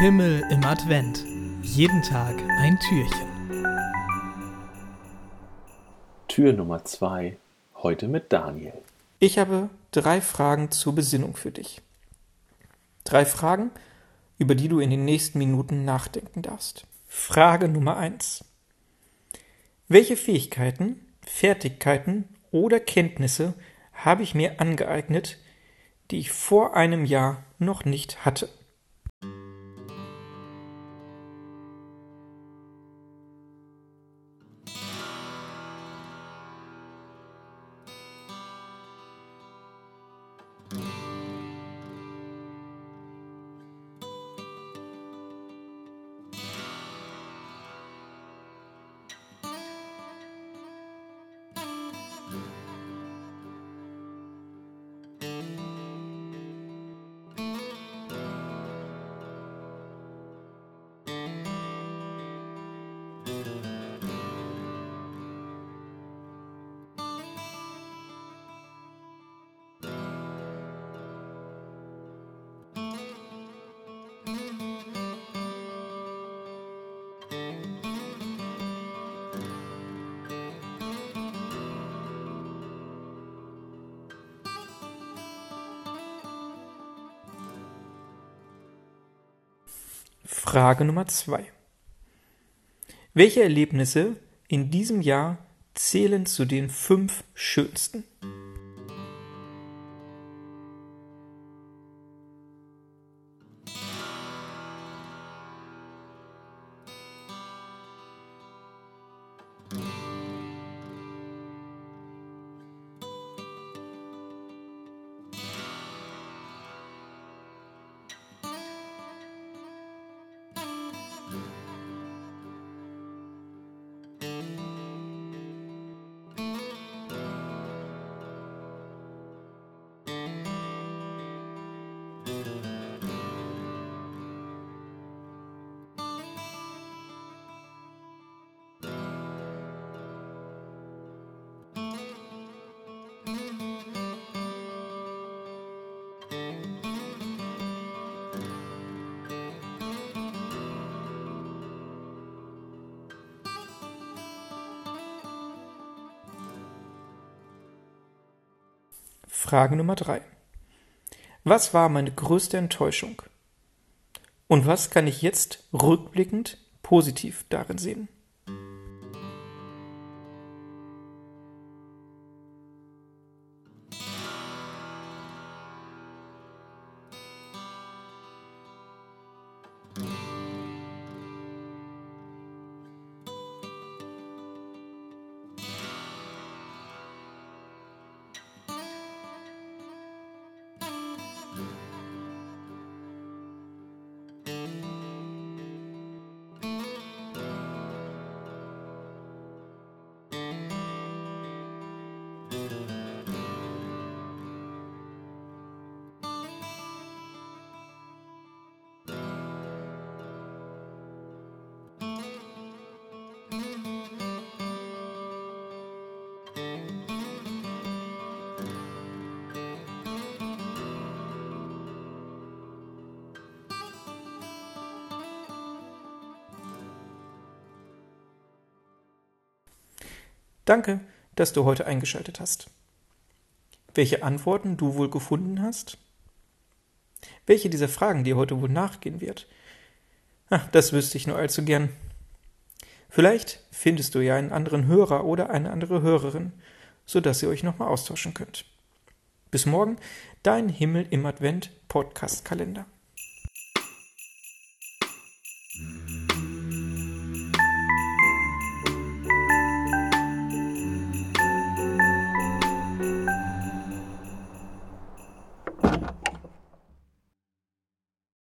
Himmel im Advent. Jeden Tag ein Türchen. Tür Nummer 2. Heute mit Daniel. Ich habe drei Fragen zur Besinnung für dich. Drei Fragen, über die du in den nächsten Minuten nachdenken darfst. Frage Nummer 1. Welche Fähigkeiten, Fertigkeiten oder Kenntnisse habe ich mir angeeignet, die ich vor einem Jahr noch nicht hatte? Frage Nummer zwei. Welche Erlebnisse in diesem Jahr zählen zu den fünf schönsten? Frage Nummer drei. Was war meine größte Enttäuschung? Und was kann ich jetzt rückblickend positiv darin sehen? Danke, dass du heute eingeschaltet hast. Welche Antworten du wohl gefunden hast? Welche dieser Fragen dir heute wohl nachgehen wird? Ach, das wüsste ich nur allzu gern. Vielleicht findest du ja einen anderen Hörer oder eine andere Hörerin, so dass ihr euch nochmal austauschen könnt. Bis morgen, dein Himmel im Advent Podcast Kalender.